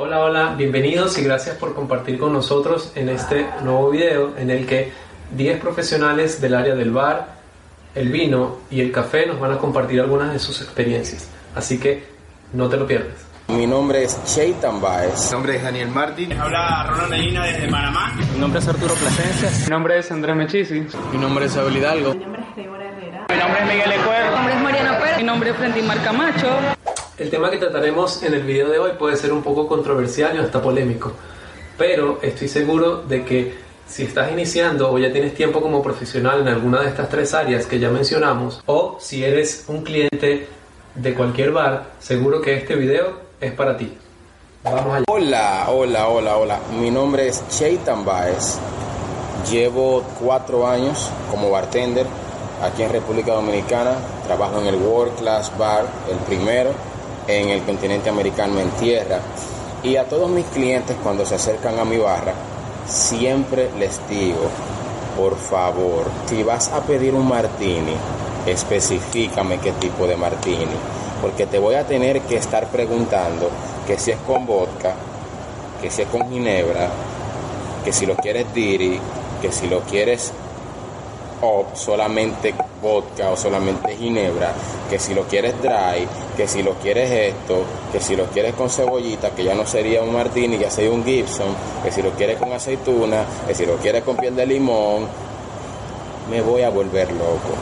Hola, hola, bienvenidos y gracias por compartir con nosotros en este nuevo video en el que 10 profesionales del área del bar, el vino y el café nos van a compartir algunas de sus experiencias. Así que no te lo pierdas. Mi nombre es Cheitan Baez. Mi nombre es Daniel Martín. Habla Ronald Medina desde Panamá. Mi nombre es Arturo Plasencia. Mi nombre es Andrés Mechisi. Mi nombre es Abel Hidalgo. Mi nombre es Débora Herrera. Mi nombre es Miguel Ecuer. Mi nombre es Mariana Pérez. Mi nombre es Frendimar Camacho. El tema que trataremos en el video de hoy puede ser un poco controversial y hasta polémico, pero estoy seguro de que si estás iniciando o ya tienes tiempo como profesional en alguna de estas tres áreas que ya mencionamos, o si eres un cliente de cualquier bar, seguro que este video es para ti. Vamos allá. Hola, hola, hola, hola. Mi nombre es Cheitan Baez. Llevo cuatro años como bartender aquí en República Dominicana. Trabajo en el World Class Bar, el primero en el continente americano en tierra. Y a todos mis clientes cuando se acercan a mi barra, siempre les digo, por favor, si vas a pedir un martini, especifícame qué tipo de martini, porque te voy a tener que estar preguntando que si es con vodka, que si es con ginebra, que si lo quieres diri, que si lo quieres o solamente vodka o solamente ginebra, que si lo quieres dry, que si lo quieres esto, que si lo quieres con cebollita, que ya no sería un martini, ya sería un Gibson, que si lo quieres con aceituna, que si lo quieres con piel de limón, me voy a volver loco.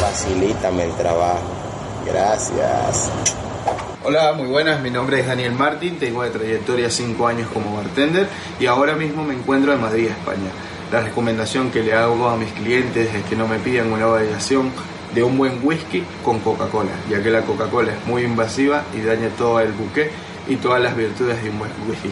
Facilítame el trabajo. Gracias. Hola, muy buenas, mi nombre es Daniel Martín, tengo de trayectoria 5 años como bartender y ahora mismo me encuentro en Madrid, España. La recomendación que le hago a mis clientes es que no me pidan una variación de un buen whisky con Coca-Cola, ya que la Coca-Cola es muy invasiva y daña todo el buque y todas las virtudes de un buen whisky.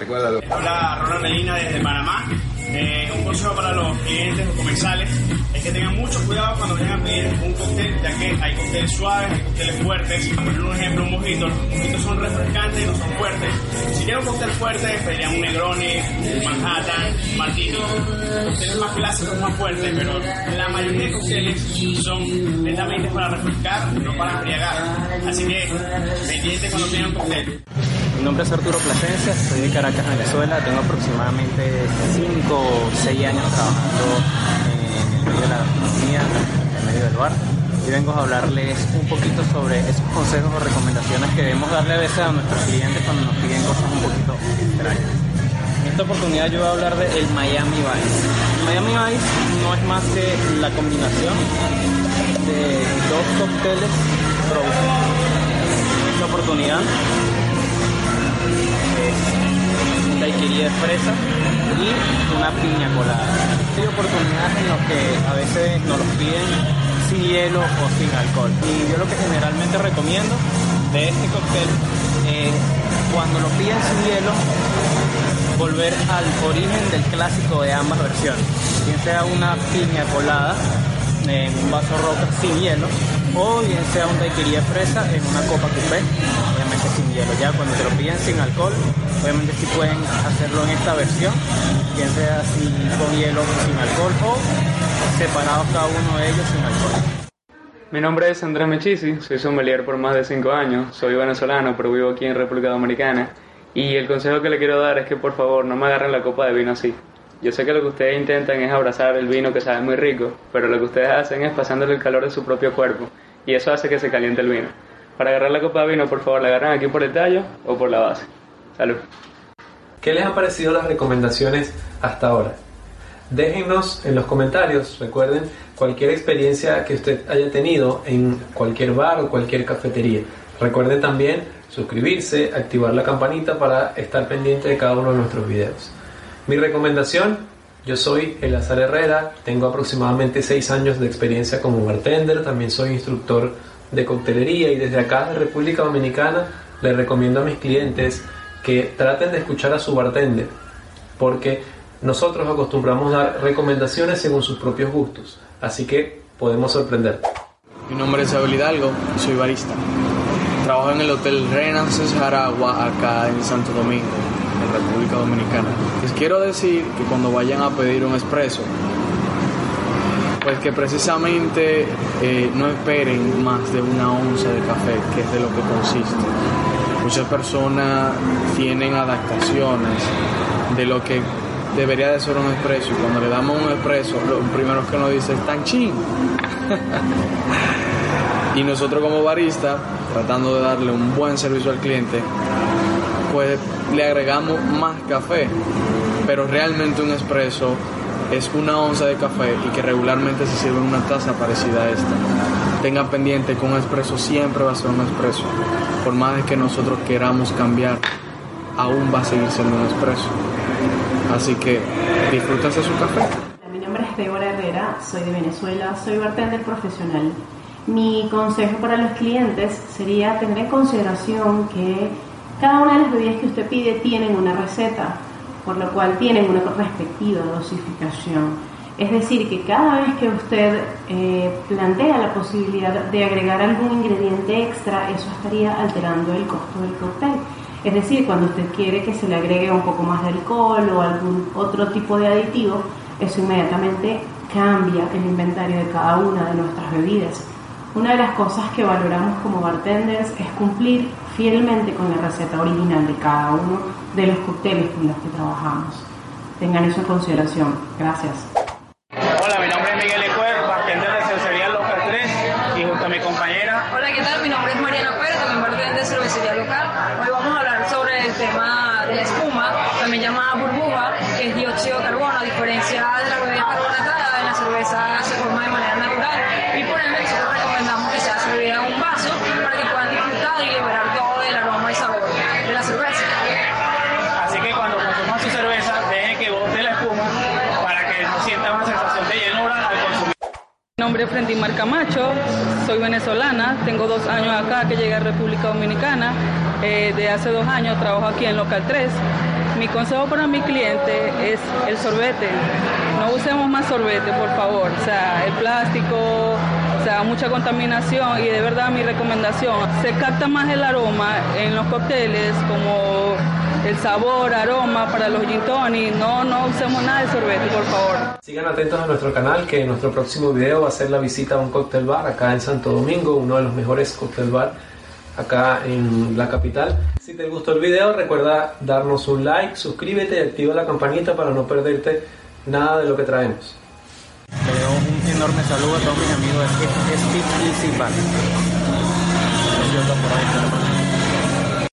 Recuérdalo. Habla Ronald Medina desde Panamá. Eh, un consejo para los clientes o comensales es que tengan mucho cuidado cuando vayan a pedir un cóctel, ya que hay cócteles suaves, hay cócteles fuertes. Por un ejemplo, un mojito. Los mojitos son refrescantes y no son fuertes. Si quieren un cóctel fuerte, pedirían un Negroni, un Manhattan, un Martini. Cócteles más clásicos, más fuertes, pero la mayoría de cócteles son netamente para refrescar, no para embriagar. Así que, pendiente cuando pidan un cóctel. Nombre es Arturo Plasencia, soy de Caracas, Venezuela. Tengo aproximadamente 5 o 6 años trabajando en el medio de la gastronomía, en el medio del bar. Y vengo a hablarles un poquito sobre esos consejos o recomendaciones que debemos darle a veces a nuestros clientes cuando nos piden cosas un poquito extrañas. En esta oportunidad yo voy a hablar del Miami Vice. Miami Vice no es más que la combinación de dos cócteles esta oportunidad es daiquiri de fresa y una piña colada. Hay oportunidades en las que a veces nos los piden sin hielo o sin alcohol. Y yo lo que generalmente recomiendo de este cóctel es cuando lo piden sin hielo, volver al origen del clásico de ambas versiones. Bien sea una piña colada en un vaso roca sin hielo o bien sea un daiquiri de fresa en una copa coupé, obviamente sin hielo. Ya cuando te lo piden sin alcohol, obviamente sí pueden hacerlo en esta versión, bien sea así con hielo o sin alcohol o separados cada uno de ellos sin alcohol. Mi nombre es Andrés Mechisi, soy sommelier por más de 5 años, soy venezolano pero vivo aquí en República Dominicana y el consejo que le quiero dar es que por favor no me agarren la copa de vino así. Yo sé que lo que ustedes intentan es abrazar el vino que sabe muy rico, pero lo que ustedes hacen es pasándole el calor de su propio cuerpo y eso hace que se caliente el vino. Para agarrar la copa de vino, por favor, la agarran aquí por el tallo o por la base. Salud. ¿Qué les han parecido las recomendaciones hasta ahora? Déjennos en los comentarios, recuerden, cualquier experiencia que usted haya tenido en cualquier bar o cualquier cafetería. Recuerden también suscribirse, activar la campanita para estar pendiente de cada uno de nuestros videos. Mi recomendación, yo soy Elazar Herrera, tengo aproximadamente 6 años de experiencia como bartender, también soy instructor de coctelería y desde acá de República Dominicana les recomiendo a mis clientes que traten de escuchar a su bartender, porque nosotros acostumbramos a dar recomendaciones según sus propios gustos, así que podemos sorprender. Mi nombre es Abel Hidalgo soy barista. Trabajo en el Hotel Renaissance Jaragua acá en Santo Domingo, en República Dominicana. Les quiero decir que cuando vayan a pedir un expreso, pues que precisamente eh, no esperen más de una onza de café, que es de lo que consiste. Muchas personas tienen adaptaciones de lo que debería de ser un expreso y cuando le damos un expreso, lo primero que nos dice es tan ching. y nosotros como barista, tratando de darle un buen servicio al cliente, pues le agregamos más café, pero realmente un expreso es una onza de café y que regularmente se sirve en una taza parecida a esta. Tengan pendiente que un expreso siempre va a ser un expreso. Por más de que nosotros queramos cambiar, aún va a seguir siendo un expreso. Así que disfrútense su café. Mi nombre es Débora Herrera, soy de Venezuela, soy bartender profesional. Mi consejo para los clientes sería tener en consideración que cada una de las bebidas que usted pide tienen una receta por lo cual tienen una respectiva dosificación. Es decir, que cada vez que usted eh, plantea la posibilidad de agregar algún ingrediente extra, eso estaría alterando el costo del cóctel. Es decir, cuando usted quiere que se le agregue un poco más de alcohol o algún otro tipo de aditivo, eso inmediatamente cambia el inventario de cada una de nuestras bebidas. Una de las cosas que valoramos como bartenders es cumplir fielmente con la receta original de cada uno de los cócteles con los que trabajamos. Tengan eso en consideración. Gracias. Hola, mi nombre es Miguel Ecuer, bartender de cervecería local 3 y junto a mi compañera. Hola, ¿qué tal? Mi nombre es Mariana Pérez, también bartender de cervecería local. Hoy vamos a hablar sobre el tema de la espuma, también llamada burbuja, que es dióxido de carbono, a diferencia de la bebida carbonatada, en la cerveza se forma de manera natural y por ende nombre es Frendimar Camacho, soy venezolana, tengo dos años acá que llegué a República Dominicana, eh, de hace dos años trabajo aquí en Local 3. Mi consejo para mi cliente es el sorbete, no usemos más sorbete por favor, o sea, el plástico, o sea, mucha contaminación y de verdad mi recomendación, se capta más el aroma en los cócteles como el sabor, aroma para los gin tonic, no, no usemos nada de sorbete por favor. Sigan atentos a nuestro canal que nuestro próximo video va a ser la visita a un cóctel bar acá en Santo Domingo, uno de los mejores cóctel bar acá en la capital. Si te gustó el video recuerda darnos un like, suscríbete y activa la campanita para no perderte nada de lo que traemos. Le doy un enorme saludo a todos mis amigos de Speak Easy Bar.